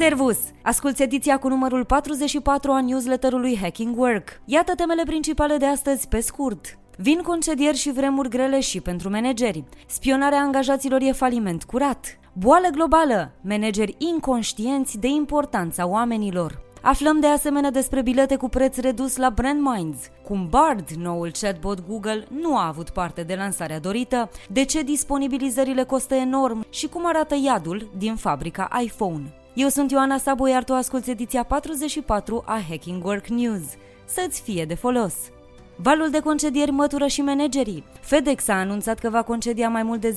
Servus! Asculți ediția cu numărul 44 a newsletterului Hacking Work. Iată temele principale de astăzi pe scurt. Vin concedieri și vremuri grele și pentru manageri. Spionarea angajaților e faliment curat. Boală globală, manageri inconștienți de importanța oamenilor. Aflăm de asemenea despre bilete cu preț redus la Brand Minds, cum Bard, noul chatbot Google, nu a avut parte de lansarea dorită, de ce disponibilizările costă enorm și cum arată iadul din fabrica iPhone. Eu sunt Ioana Sabo, iar tu asculti ediția 44 a Hacking Work News. Să-ți fie de folos! Valul de concedieri mătură și managerii. FedEx a anunțat că va concedia mai mult de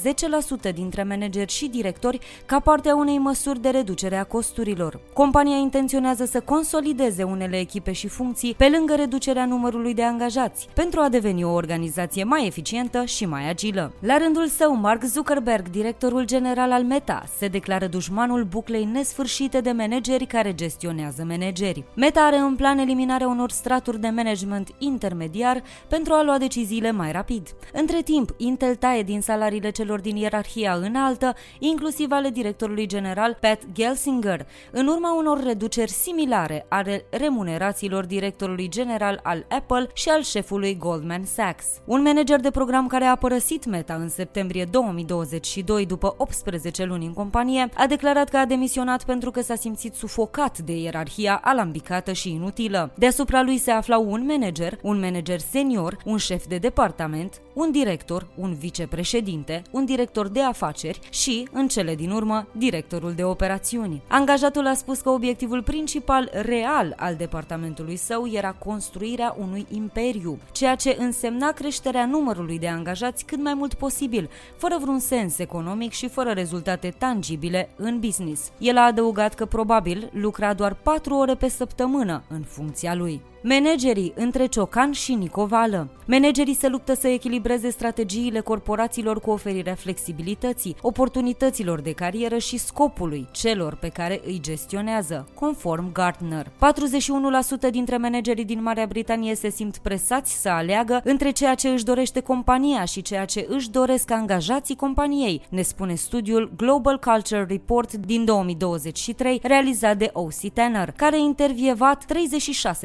10% dintre manageri și directori ca parte a unei măsuri de reducere a costurilor. Compania intenționează să consolideze unele echipe și funcții pe lângă reducerea numărului de angajați, pentru a deveni o organizație mai eficientă și mai agilă. La rândul său, Mark Zuckerberg, directorul general al Meta, se declară dușmanul buclei nesfârșite de manageri care gestionează manageri. Meta are în plan eliminarea unor straturi de management intermediar financiar pentru a lua deciziile mai rapid. Între timp, Intel taie din salariile celor din ierarhia înaltă, inclusiv ale directorului general Pat Gelsinger, în urma unor reduceri similare ale remunerațiilor directorului general al Apple și al șefului Goldman Sachs. Un manager de program care a părăsit Meta în septembrie 2022 după 18 luni în companie a declarat că a demisionat pentru că s-a simțit sufocat de ierarhia alambicată și inutilă. Deasupra lui se afla un manager, un manager senior, un șef de departament, un director, un vicepreședinte, un director de afaceri și, în cele din urmă, directorul de operațiuni. Angajatul a spus că obiectivul principal real al departamentului său era construirea unui imperiu, ceea ce însemna creșterea numărului de angajați cât mai mult posibil, fără vreun sens economic și fără rezultate tangibile în business. El a adăugat că probabil lucra doar 4 ore pe săptămână în funcția lui. Managerii între Ciocan și Nicovală. Managerii se luptă să echilibreze strategiile corporațiilor cu oferirea flexibilității, oportunităților de carieră și scopului celor pe care îi gestionează, conform Gartner. 41% dintre managerii din Marea Britanie se simt presați să aleagă între ceea ce își dorește compania și ceea ce își doresc angajații companiei, ne spune studiul Global Culture Report din 2023 realizat de O.C. Tanner, care a intervievat 36.000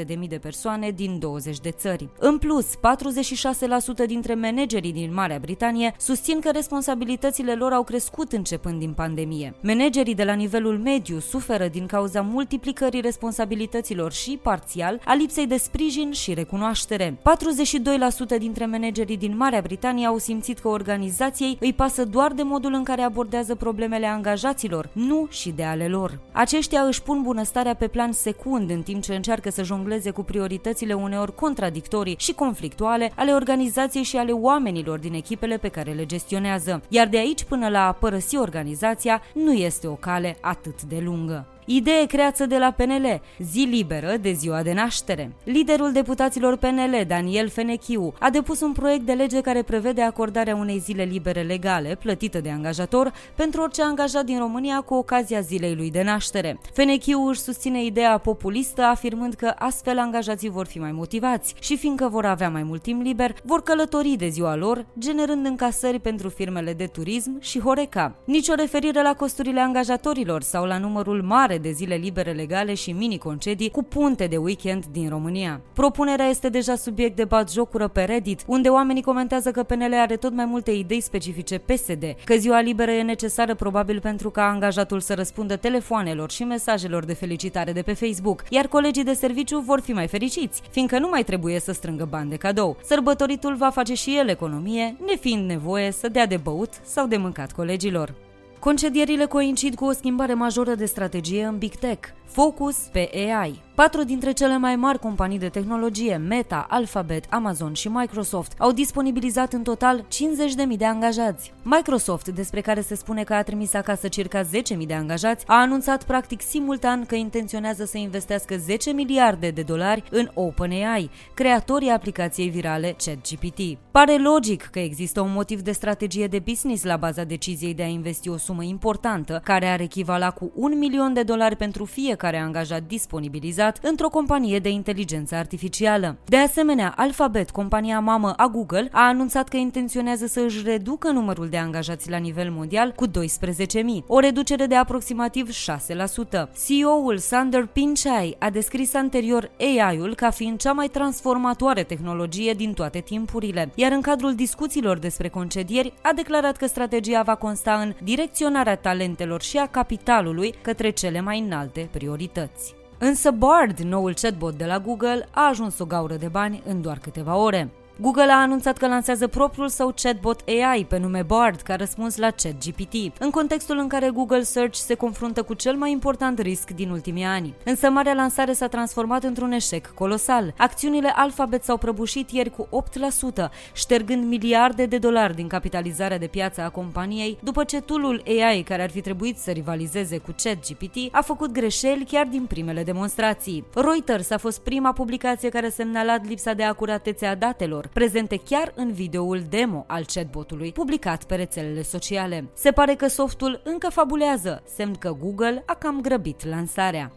de persoane din 20 de țări. În plus, 46% dintre managerii din Marea Britanie susțin că responsabilitățile lor au crescut începând din pandemie. Managerii de la nivelul mediu suferă din cauza multiplicării responsabilităților și, parțial, a lipsei de sprijin și recunoaștere. 42% dintre managerii din Marea Britanie au simțit că organizației îi pasă doar de modul în care abordează problemele angajaților, nu și de ale lor. Aceștia își pun bunăstarea pe plan secund în timp ce încearcă să jongleze cu prioritățile uneori contradictorii și conflictuale ale organizației și ale oamenilor din echipele pe care le gestionează. Iar de aici până la a părăsi organizația nu este o cale atât de lungă. Idee creată de la PNL, zi liberă de ziua de naștere. Liderul deputaților PNL, Daniel Fenechiu, a depus un proiect de lege care prevede acordarea unei zile libere legale, plătită de angajator, pentru orice angajat din România cu ocazia zilei lui de naștere. Fenechiu își susține ideea populistă, afirmând că astfel angajații vor fi mai motivați și fiindcă vor avea mai mult timp liber, vor călători de ziua lor, generând încasări pentru firmele de turism și Horeca. Nici o referire la costurile angajatorilor sau la numărul mare de zile libere legale și mini-concedii cu punte de weekend din România. Propunerea este deja subiect de bat jocură pe Reddit, unde oamenii comentează că PNL are tot mai multe idei specifice PSD, că ziua liberă e necesară probabil pentru ca angajatul să răspundă telefoanelor și mesajelor de felicitare de pe Facebook, iar colegii de serviciu vor fi mai fericiți, fiindcă nu mai trebuie să strângă bani de cadou. Sărbătoritul va face și el economie, nefiind nevoie să dea de băut sau de mâncat colegilor. Concedierile coincid cu o schimbare majoră de strategie în Big Tech, focus pe AI. Patru dintre cele mai mari companii de tehnologie, Meta, Alphabet, Amazon și Microsoft, au disponibilizat în total 50.000 de angajați. Microsoft, despre care se spune că a trimis acasă circa 10.000 de angajați, a anunțat practic simultan că intenționează să investească 10 miliarde de dolari în OpenAI, creatorii aplicației virale ChatGPT. Pare logic că există un motiv de strategie de business la baza deciziei de a investi o sumă importantă, care ar echivala cu un milion de dolari pentru fiecare angajat disponibilizat investat într-o companie de inteligență artificială. De asemenea, Alphabet, compania mamă a Google, a anunțat că intenționează să își reducă numărul de angajați la nivel mondial cu 12.000, o reducere de aproximativ 6%. CEO-ul Sander Pichai a descris anterior AI-ul ca fiind cea mai transformatoare tehnologie din toate timpurile, iar în cadrul discuțiilor despre concedieri a declarat că strategia va consta în direcționarea talentelor și a capitalului către cele mai înalte priorități. Însă Bard, noul chatbot de la Google, a ajuns o gaură de bani în doar câteva ore. Google a anunțat că lansează propriul său chatbot AI pe nume Bard ca răspuns la ChatGPT, în contextul în care Google Search se confruntă cu cel mai important risc din ultimii ani. Însă marea lansare s-a transformat într-un eșec colosal. Acțiunile Alphabet s-au prăbușit ieri cu 8%, ștergând miliarde de dolari din capitalizarea de piață a companiei, după ce toolul AI care ar fi trebuit să rivalizeze cu ChatGPT a făcut greșeli chiar din primele demonstrații. Reuters a fost prima publicație care semnalat lipsa de acuratețe a datelor, prezente chiar în videoul demo al chatbotului publicat pe rețelele sociale. Se pare că softul încă fabulează, semn că Google a cam grăbit lansarea.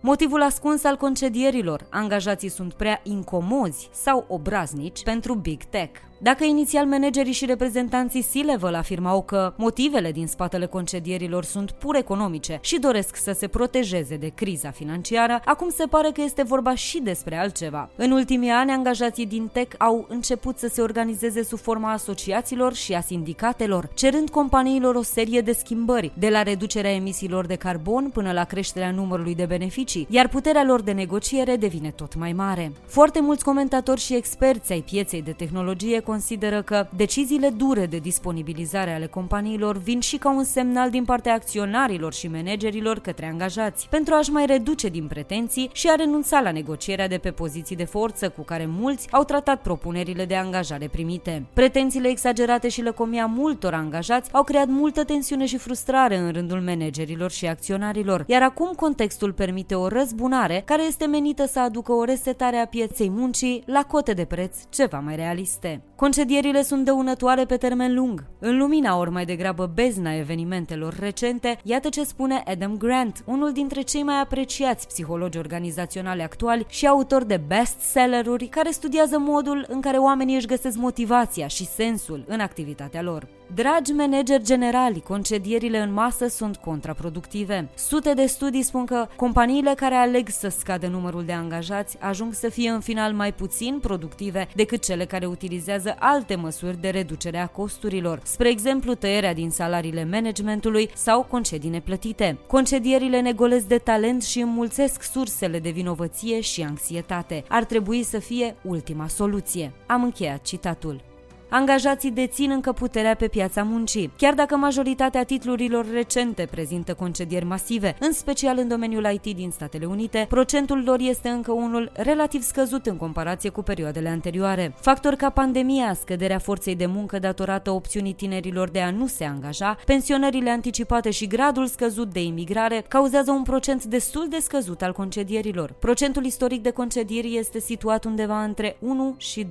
Motivul ascuns al concedierilor, angajații sunt prea incomozi sau obraznici pentru Big Tech. Dacă inițial managerii și reprezentanții C-level afirmau că motivele din spatele concedierilor sunt pur economice și doresc să se protejeze de criza financiară, acum se pare că este vorba și despre altceva. În ultimii ani, angajații din tech au început să se organizeze sub forma asociațiilor și a sindicatelor, cerând companiilor o serie de schimbări, de la reducerea emisiilor de carbon până la creșterea numărului de beneficii, iar puterea lor de negociere devine tot mai mare. Foarte mulți comentatori și experți ai pieței de tehnologie consideră că deciziile dure de disponibilizare ale companiilor vin și ca un semnal din partea acționarilor și managerilor către angajați, pentru a-și mai reduce din pretenții și a renunța la negocierea de pe poziții de forță cu care mulți au tratat propunerile de angajare primite. Pretențiile exagerate și lăcomia multor angajați au creat multă tensiune și frustrare în rândul managerilor și acționarilor, iar acum contextul permite o răzbunare care este menită să aducă o resetare a pieței muncii la cote de preț ceva mai realiste. Concedierile sunt dăunătoare pe termen lung. În lumina ori mai degrabă bezna evenimentelor recente, iată ce spune Adam Grant, unul dintre cei mai apreciați psihologi organizaționale actuali și autor de bestselleruri care studiază modul în care oamenii își găsesc motivația și sensul în activitatea lor. Dragi manageri generali, concedierile în masă sunt contraproductive. Sute de studii spun că companiile care aleg să scadă numărul de angajați ajung să fie în final mai puțin productive decât cele care utilizează alte măsuri de reducere a costurilor, spre exemplu tăierea din salariile managementului sau concedii neplătite. Concedierile ne golesc de talent și înmulțesc sursele de vinovăție și anxietate. Ar trebui să fie ultima soluție. Am încheiat citatul. Angajații dețin încă puterea pe piața muncii, chiar dacă majoritatea titlurilor recente prezintă concedieri masive, în special în domeniul IT din Statele Unite, procentul lor este încă unul relativ scăzut în comparație cu perioadele anterioare. Factori ca pandemia, scăderea forței de muncă datorată opțiunii tinerilor de a nu se angaja, pensionările anticipate și gradul scăzut de imigrare cauzează un procent destul de scăzut al concedierilor. Procentul istoric de concedieri este situat undeva între 1 și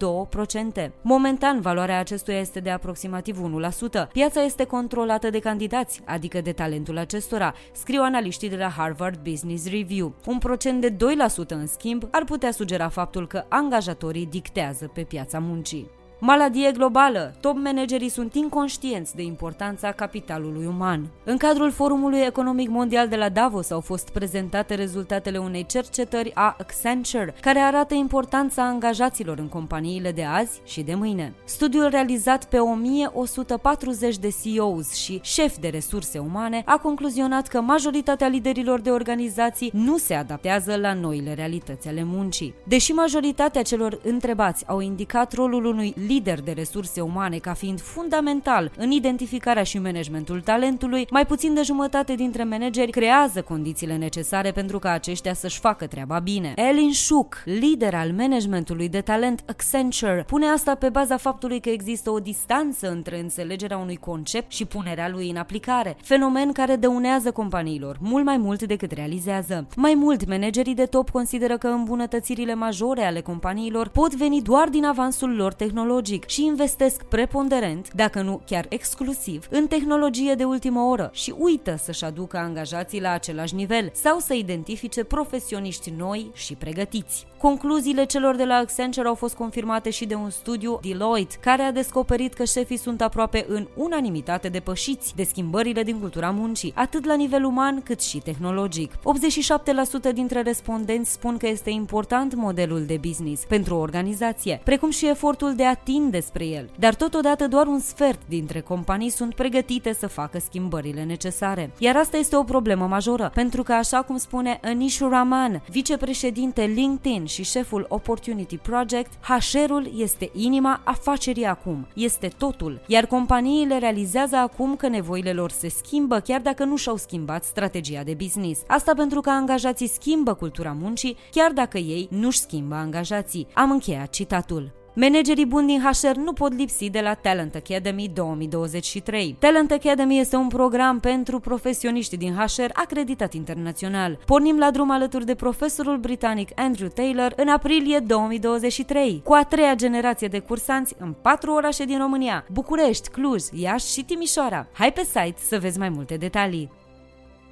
2%. Momentan, valoarea Valoarea acestuia este de aproximativ 1%. Piața este controlată de candidați, adică de talentul acestora, scriu analiștii de la Harvard Business Review. Un procent de 2% în schimb ar putea sugera faptul că angajatorii dictează pe piața muncii. Maladie globală. Top managerii sunt inconștienți de importanța capitalului uman. În cadrul Forumului Economic Mondial de la Davos au fost prezentate rezultatele unei cercetări a Accenture, care arată importanța angajaților în companiile de azi și de mâine. Studiul realizat pe 1140 de CEOs și șefi de resurse umane a concluzionat că majoritatea liderilor de organizații nu se adaptează la noile realități ale muncii. Deși majoritatea celor întrebați au indicat rolul unui lider de resurse umane ca fiind fundamental în identificarea și managementul talentului, mai puțin de jumătate dintre manageri creează condițiile necesare pentru ca aceștia să-și facă treaba bine. Elin Shuck, lider al managementului de talent Accenture, pune asta pe baza faptului că există o distanță între înțelegerea unui concept și punerea lui în aplicare, fenomen care dăunează companiilor mult mai mult decât realizează. Mai mult, managerii de top consideră că îmbunătățirile majore ale companiilor pot veni doar din avansul lor tehnologic tehnologic și investesc preponderent, dacă nu chiar exclusiv, în tehnologie de ultimă oră și uită să-și aducă angajații la același nivel sau să identifice profesioniști noi și pregătiți. Concluziile celor de la Accenture au fost confirmate și de un studiu Deloitte, care a descoperit că șefii sunt aproape în unanimitate depășiți de schimbările din cultura muncii, atât la nivel uman cât și tehnologic. 87% dintre respondenți spun că este important modelul de business pentru o organizație, precum și efortul de a tinde spre el, dar totodată doar un sfert dintre companii sunt pregătite să facă schimbările necesare. Iar asta este o problemă majoră, pentru că așa cum spune Anishu Raman, vicepreședinte LinkedIn și șeful Opportunity Project, HR-ul este inima afacerii acum, este totul, iar companiile realizează acum că nevoile lor se schimbă chiar dacă nu și-au schimbat strategia de business. Asta pentru că angajații schimbă cultura muncii chiar dacă ei nu-și schimbă angajații. Am încheiat citatul. Managerii buni din HR nu pot lipsi de la Talent Academy 2023. Talent Academy este un program pentru profesioniști din HR acreditat internațional. Pornim la drum alături de profesorul britanic Andrew Taylor în aprilie 2023, cu a treia generație de cursanți în patru orașe din România, București, Cluj, Iași și Timișoara. Hai pe site să vezi mai multe detalii.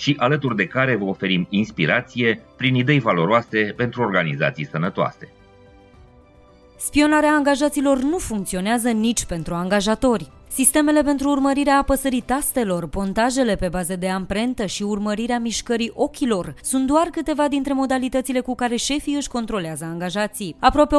și alături de care vă oferim inspirație prin idei valoroase pentru organizații sănătoase. Spionarea angajaților nu funcționează nici pentru angajatori. Sistemele pentru urmărirea apăsării tastelor, pontajele pe bază de amprentă și urmărirea mișcării ochilor sunt doar câteva dintre modalitățile cu care șefii își controlează angajații. Aproape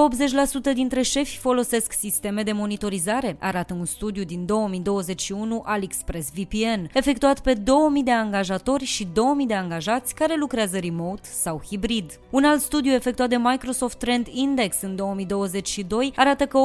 80% dintre șefi folosesc sisteme de monitorizare, arată un studiu din 2021 al Express VPN, efectuat pe 2000 de angajatori și 2000 de angajați care lucrează remote sau hibrid. Un alt studiu efectuat de Microsoft Trend Index în 2022 arată că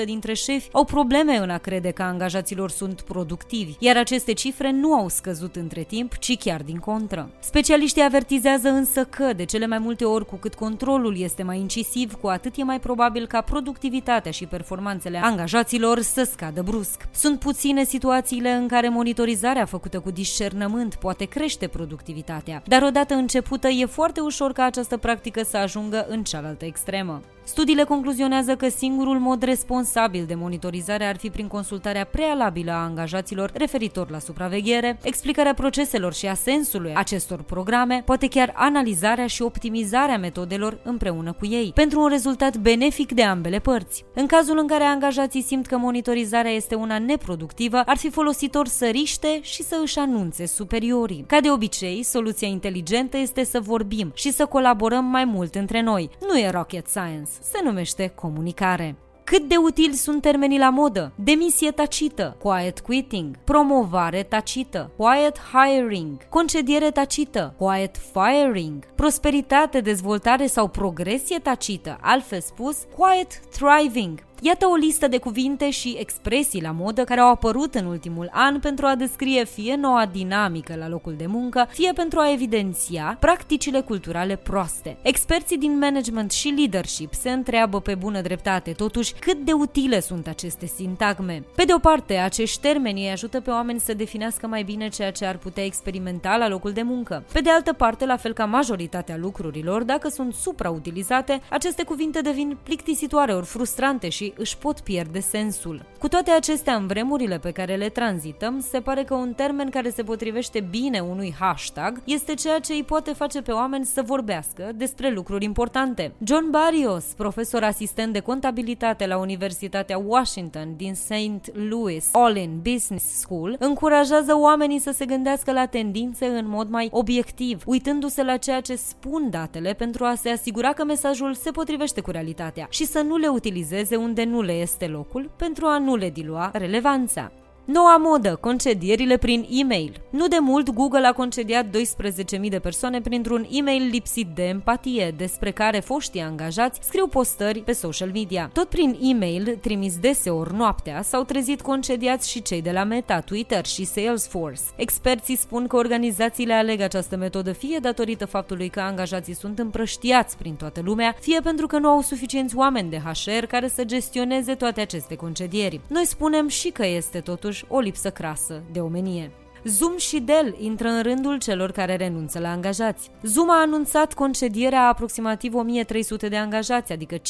85% dintre șefi au probleme în a crede că angajaților sunt productivi, iar aceste cifre nu au scăzut între timp, ci chiar din contră. Specialiștii avertizează însă că, de cele mai multe ori, cu cât controlul este mai incisiv, cu atât e mai probabil ca productivitatea și performanțele angajaților să scadă brusc. Sunt puține situațiile în care monitorizarea făcută cu discernământ poate crește productivitatea, dar odată începută e foarte ușor ca această practică să ajungă în cealaltă extremă. Studiile concluzionează că singurul mod responsabil de monitorizare ar fi prin consultarea prealabilă a angajaților referitor la supraveghere, explicarea proceselor și a sensului acestor programe, poate chiar analizarea și optimizarea metodelor împreună cu ei, pentru un rezultat benefic de ambele părți. În cazul în care angajații simt că monitorizarea este una neproductivă, ar fi folositor să riște și să își anunțe superiorii. Ca de obicei, soluția inteligentă este să vorbim și să colaborăm mai mult între noi. Nu e rocket science se numește comunicare. Cât de utili sunt termenii la modă? Demisie tacită, quiet quitting, promovare tacită, quiet hiring, concediere tacită, quiet firing, prosperitate, dezvoltare sau progresie tacită, altfel spus, quiet thriving, Iată o listă de cuvinte și expresii la modă care au apărut în ultimul an pentru a descrie fie noua dinamică la locul de muncă, fie pentru a evidenția practicile culturale proaste. Experții din management și leadership se întreabă pe bună dreptate, totuși, cât de utile sunt aceste sintagme. Pe de o parte, acești termeni îi ajută pe oameni să definească mai bine ceea ce ar putea experimenta la locul de muncă. Pe de altă parte, la fel ca majoritatea lucrurilor, dacă sunt suprautilizate, aceste cuvinte devin plictisitoare ori frustrante și își pot pierde sensul. Cu toate acestea, în vremurile pe care le tranzităm, se pare că un termen care se potrivește bine unui hashtag este ceea ce îi poate face pe oameni să vorbească despre lucruri importante. John Barrios, profesor asistent de contabilitate la Universitatea Washington din St. Louis Olin Business School, încurajează oamenii să se gândească la tendințe în mod mai obiectiv, uitându-se la ceea ce spun datele pentru a se asigura că mesajul se potrivește cu realitatea și să nu le utilizeze unde unde nu le este locul pentru a nu le dilua relevanța. Noua modă, concedierile prin e-mail. Nu de mult, Google a concediat 12.000 de persoane printr-un e-mail lipsit de empatie, despre care foștii angajați scriu postări pe social media. Tot prin e-mail, trimis deseori noaptea, s-au trezit concediați și cei de la Meta, Twitter și Salesforce. Experții spun că organizațiile aleg această metodă fie datorită faptului că angajații sunt împrăștiați prin toată lumea, fie pentru că nu au suficienți oameni de HR care să gestioneze toate aceste concedieri. Noi spunem și că este totuși totuși o lipsă crasă de omenie. Zoom și Dell intră în rândul celor care renunță la angajați. Zoom a anunțat concedierea a aproximativ 1300 de angajați, adică 15%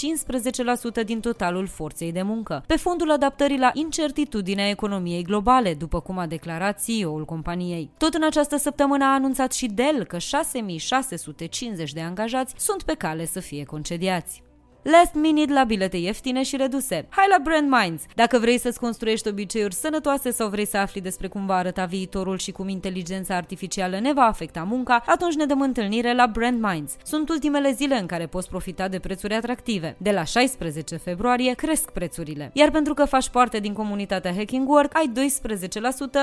din totalul forței de muncă, pe fondul adaptării la incertitudinea economiei globale, după cum a declarat CEO-ul companiei. Tot în această săptămână a anunțat și Dell că 6650 de angajați sunt pe cale să fie concediați. Last minute la bilete ieftine și reduse. Hai la Brand Minds! Dacă vrei să-ți construiești obiceiuri sănătoase sau vrei să afli despre cum va arăta viitorul și cum inteligența artificială ne va afecta munca, atunci ne dăm întâlnire la Brand Minds. Sunt ultimele zile în care poți profita de prețuri atractive. De la 16 februarie cresc prețurile. Iar pentru că faci parte din comunitatea Hacking Work, ai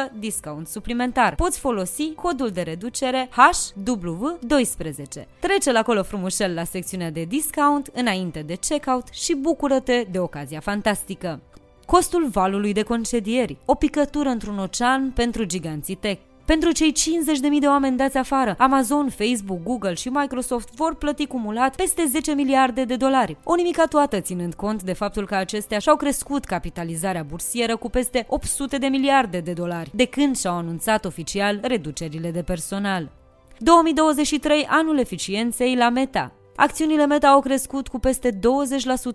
12% discount suplimentar. Poți folosi codul de reducere HW12. Trece la acolo frumușel la secțiunea de discount înainte de checkout și bucură-te de ocazia fantastică. Costul valului de concedieri, o picătură într-un ocean pentru giganții tech. Pentru cei 50.000 de oameni dați afară, Amazon, Facebook, Google și Microsoft vor plăti cumulat peste 10 miliarde de dolari. O nimica toată ținând cont de faptul că acestea și-au crescut capitalizarea bursieră cu peste 800 de miliarde de dolari, de când și-au anunțat oficial reducerile de personal. 2023, anul eficienței la Meta. Acțiunile Meta au crescut cu peste 20%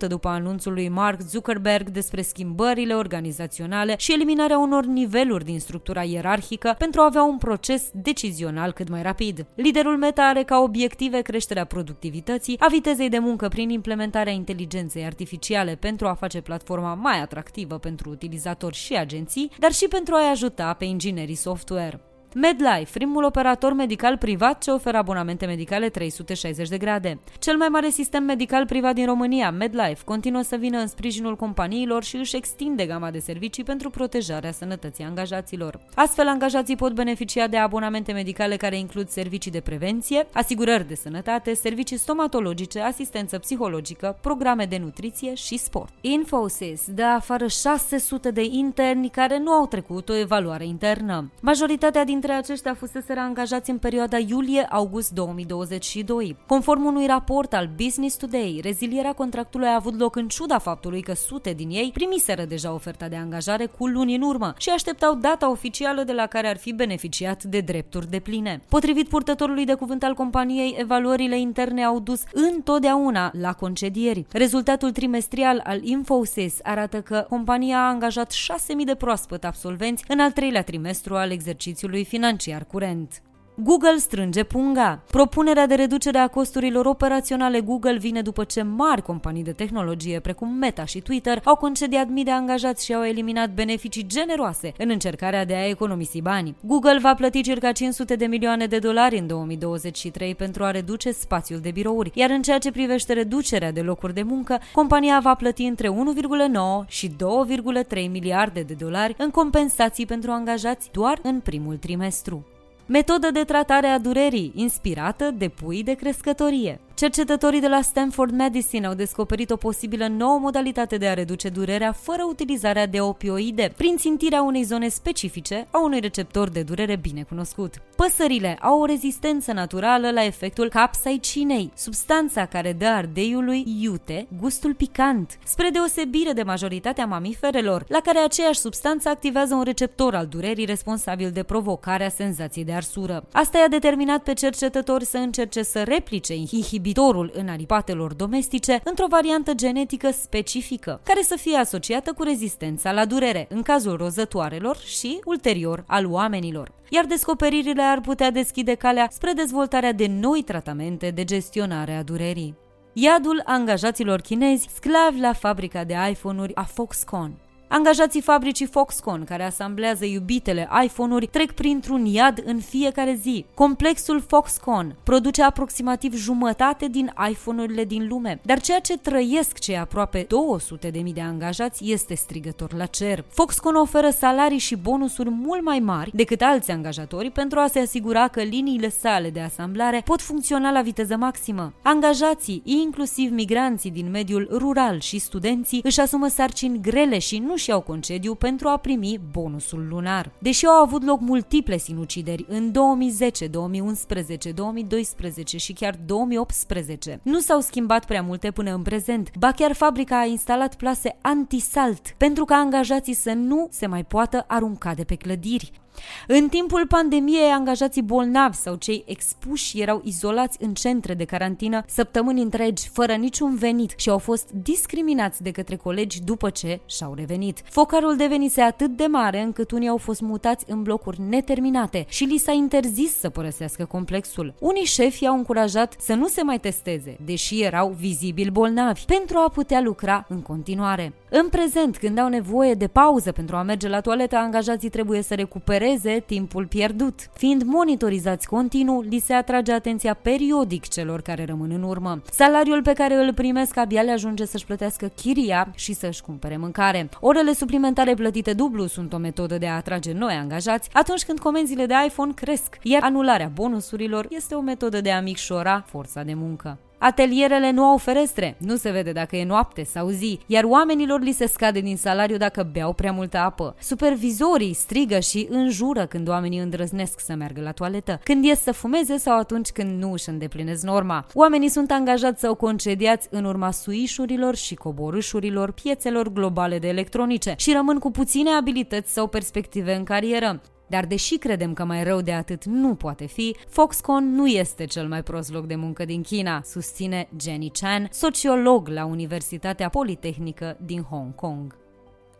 după anunțul lui Mark Zuckerberg despre schimbările organizaționale și eliminarea unor niveluri din structura ierarhică pentru a avea un proces decizional cât mai rapid. Liderul Meta are ca obiective creșterea productivității, a vitezei de muncă prin implementarea inteligenței artificiale pentru a face platforma mai atractivă pentru utilizatori și agenții, dar și pentru a-i ajuta pe inginerii software. MedLife, primul operator medical privat ce oferă abonamente medicale 360 de grade. Cel mai mare sistem medical privat din România, MedLife, continuă să vină în sprijinul companiilor și își extinde gama de servicii pentru protejarea sănătății angajaților. Astfel, angajații pot beneficia de abonamente medicale care includ servicii de prevenție, asigurări de sănătate, servicii stomatologice, asistență psihologică, programe de nutriție și sport. Infosys dă afară 600 de interni care nu au trecut o evaluare internă. Majoritatea din dintre aceștia fusese angajați în perioada iulie-august 2022. Conform unui raport al Business Today, rezilierea contractului a avut loc în ciuda faptului că sute din ei primiseră deja oferta de angajare cu luni în urmă și așteptau data oficială de la care ar fi beneficiat de drepturi de pline. Potrivit purtătorului de cuvânt al companiei, evaluările interne au dus întotdeauna la concedieri. Rezultatul trimestrial al Infosys arată că compania a angajat 6.000 de proaspăt absolvenți în al treilea trimestru al exercițiului financiar curent. Google strânge punga. Propunerea de reducere a costurilor operaționale Google vine după ce mari companii de tehnologie precum Meta și Twitter au concediat mii de angajați și au eliminat beneficii generoase în încercarea de a economisi bani. Google va plăti circa 500 de milioane de dolari în 2023 pentru a reduce spațiul de birouri, iar în ceea ce privește reducerea de locuri de muncă, compania va plăti între 1,9 și 2,3 miliarde de dolari în compensații pentru angajați doar în primul trimestru. Metodă de tratare a durerii, inspirată de pui de crescătorie. Cercetătorii de la Stanford Medicine au descoperit o posibilă nouă modalitate de a reduce durerea fără utilizarea de opioide, prin țintirea unei zone specifice a unui receptor de durere bine cunoscut. Păsările au o rezistență naturală la efectul capsaicinei, substanța care dă ardeiului iute gustul picant, spre deosebire de majoritatea mamiferelor, la care aceeași substanță activează un receptor al durerii responsabil de provocarea senzației de arsură. Asta i-a determinat pe cercetători să încerce să replice inhibitorul inhibitorul în aripatelor domestice într-o variantă genetică specifică, care să fie asociată cu rezistența la durere, în cazul rozătoarelor și, ulterior, al oamenilor. Iar descoperirile ar putea deschide calea spre dezvoltarea de noi tratamente de gestionare a durerii. Iadul angajaților chinezi sclavi la fabrica de iPhone-uri a Foxconn. Angajații fabricii Foxconn, care asamblează iubitele iPhone-uri, trec printr-un iad în fiecare zi. Complexul Foxconn produce aproximativ jumătate din iPhone-urile din lume, dar ceea ce trăiesc cei aproape 200.000 de angajați este strigător la cer. Foxconn oferă salarii și bonusuri mult mai mari decât alți angajatori pentru a se asigura că liniile sale de asamblare pot funcționa la viteză maximă. Angajații, inclusiv migranții din mediul rural și studenții, își asumă sarcini grele și nu și-au concediu pentru a primi bonusul lunar. Deși au avut loc multiple sinucideri în 2010, 2011, 2012 și chiar 2018, nu s-au schimbat prea multe până în prezent. Ba chiar fabrica a instalat plase antisalt pentru ca angajații să nu se mai poată arunca de pe clădiri. În timpul pandemiei, angajații bolnavi sau cei expuși erau izolați în centre de carantină săptămâni întregi, fără niciun venit și au fost discriminați de către colegi după ce și-au revenit. Focarul devenise atât de mare încât unii au fost mutați în blocuri neterminate și li s-a interzis să părăsească complexul. Unii șefi i-au încurajat să nu se mai testeze, deși erau vizibil bolnavi, pentru a putea lucra în continuare. În prezent, când au nevoie de pauză pentru a merge la toaletă, angajații trebuie să recupereze timpul pierdut. Fiind monitorizați continuu, li se atrage atenția periodic celor care rămân în urmă. Salariul pe care îl primesc abia le ajunge să-și plătească chiria și să-și cumpere mâncare. Orele suplimentare plătite dublu sunt o metodă de a atrage noi angajați atunci când comenzile de iPhone cresc, iar anularea bonusurilor este o metodă de a micșora forța de muncă. Atelierele nu au ferestre, nu se vede dacă e noapte sau zi, iar oamenilor li se scade din salariu dacă beau prea multă apă. Supervizorii strigă și înjură când oamenii îndrăznesc să meargă la toaletă, când ies să fumeze sau atunci când nu își îndeplinesc norma. Oamenii sunt angajați sau concediați în urma suișurilor și coborâșurilor piețelor globale de electronice și rămân cu puține abilități sau perspective în carieră. Dar deși credem că mai rău de atât nu poate fi, Foxconn nu este cel mai prost loc de muncă din China, susține Jenny Chan, sociolog la Universitatea Politehnică din Hong Kong.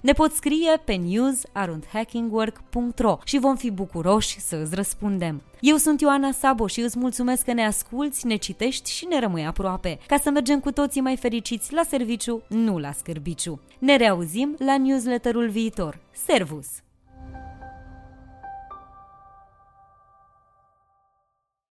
Ne poți scrie pe news.hackingwork.ro și vom fi bucuroși să îți răspundem. Eu sunt Ioana Sabo și îți mulțumesc că ne asculți, ne citești și ne rămâi aproape, ca să mergem cu toții mai fericiți la serviciu, nu la scârbiciu. Ne reauzim la newsletterul viitor. Servus!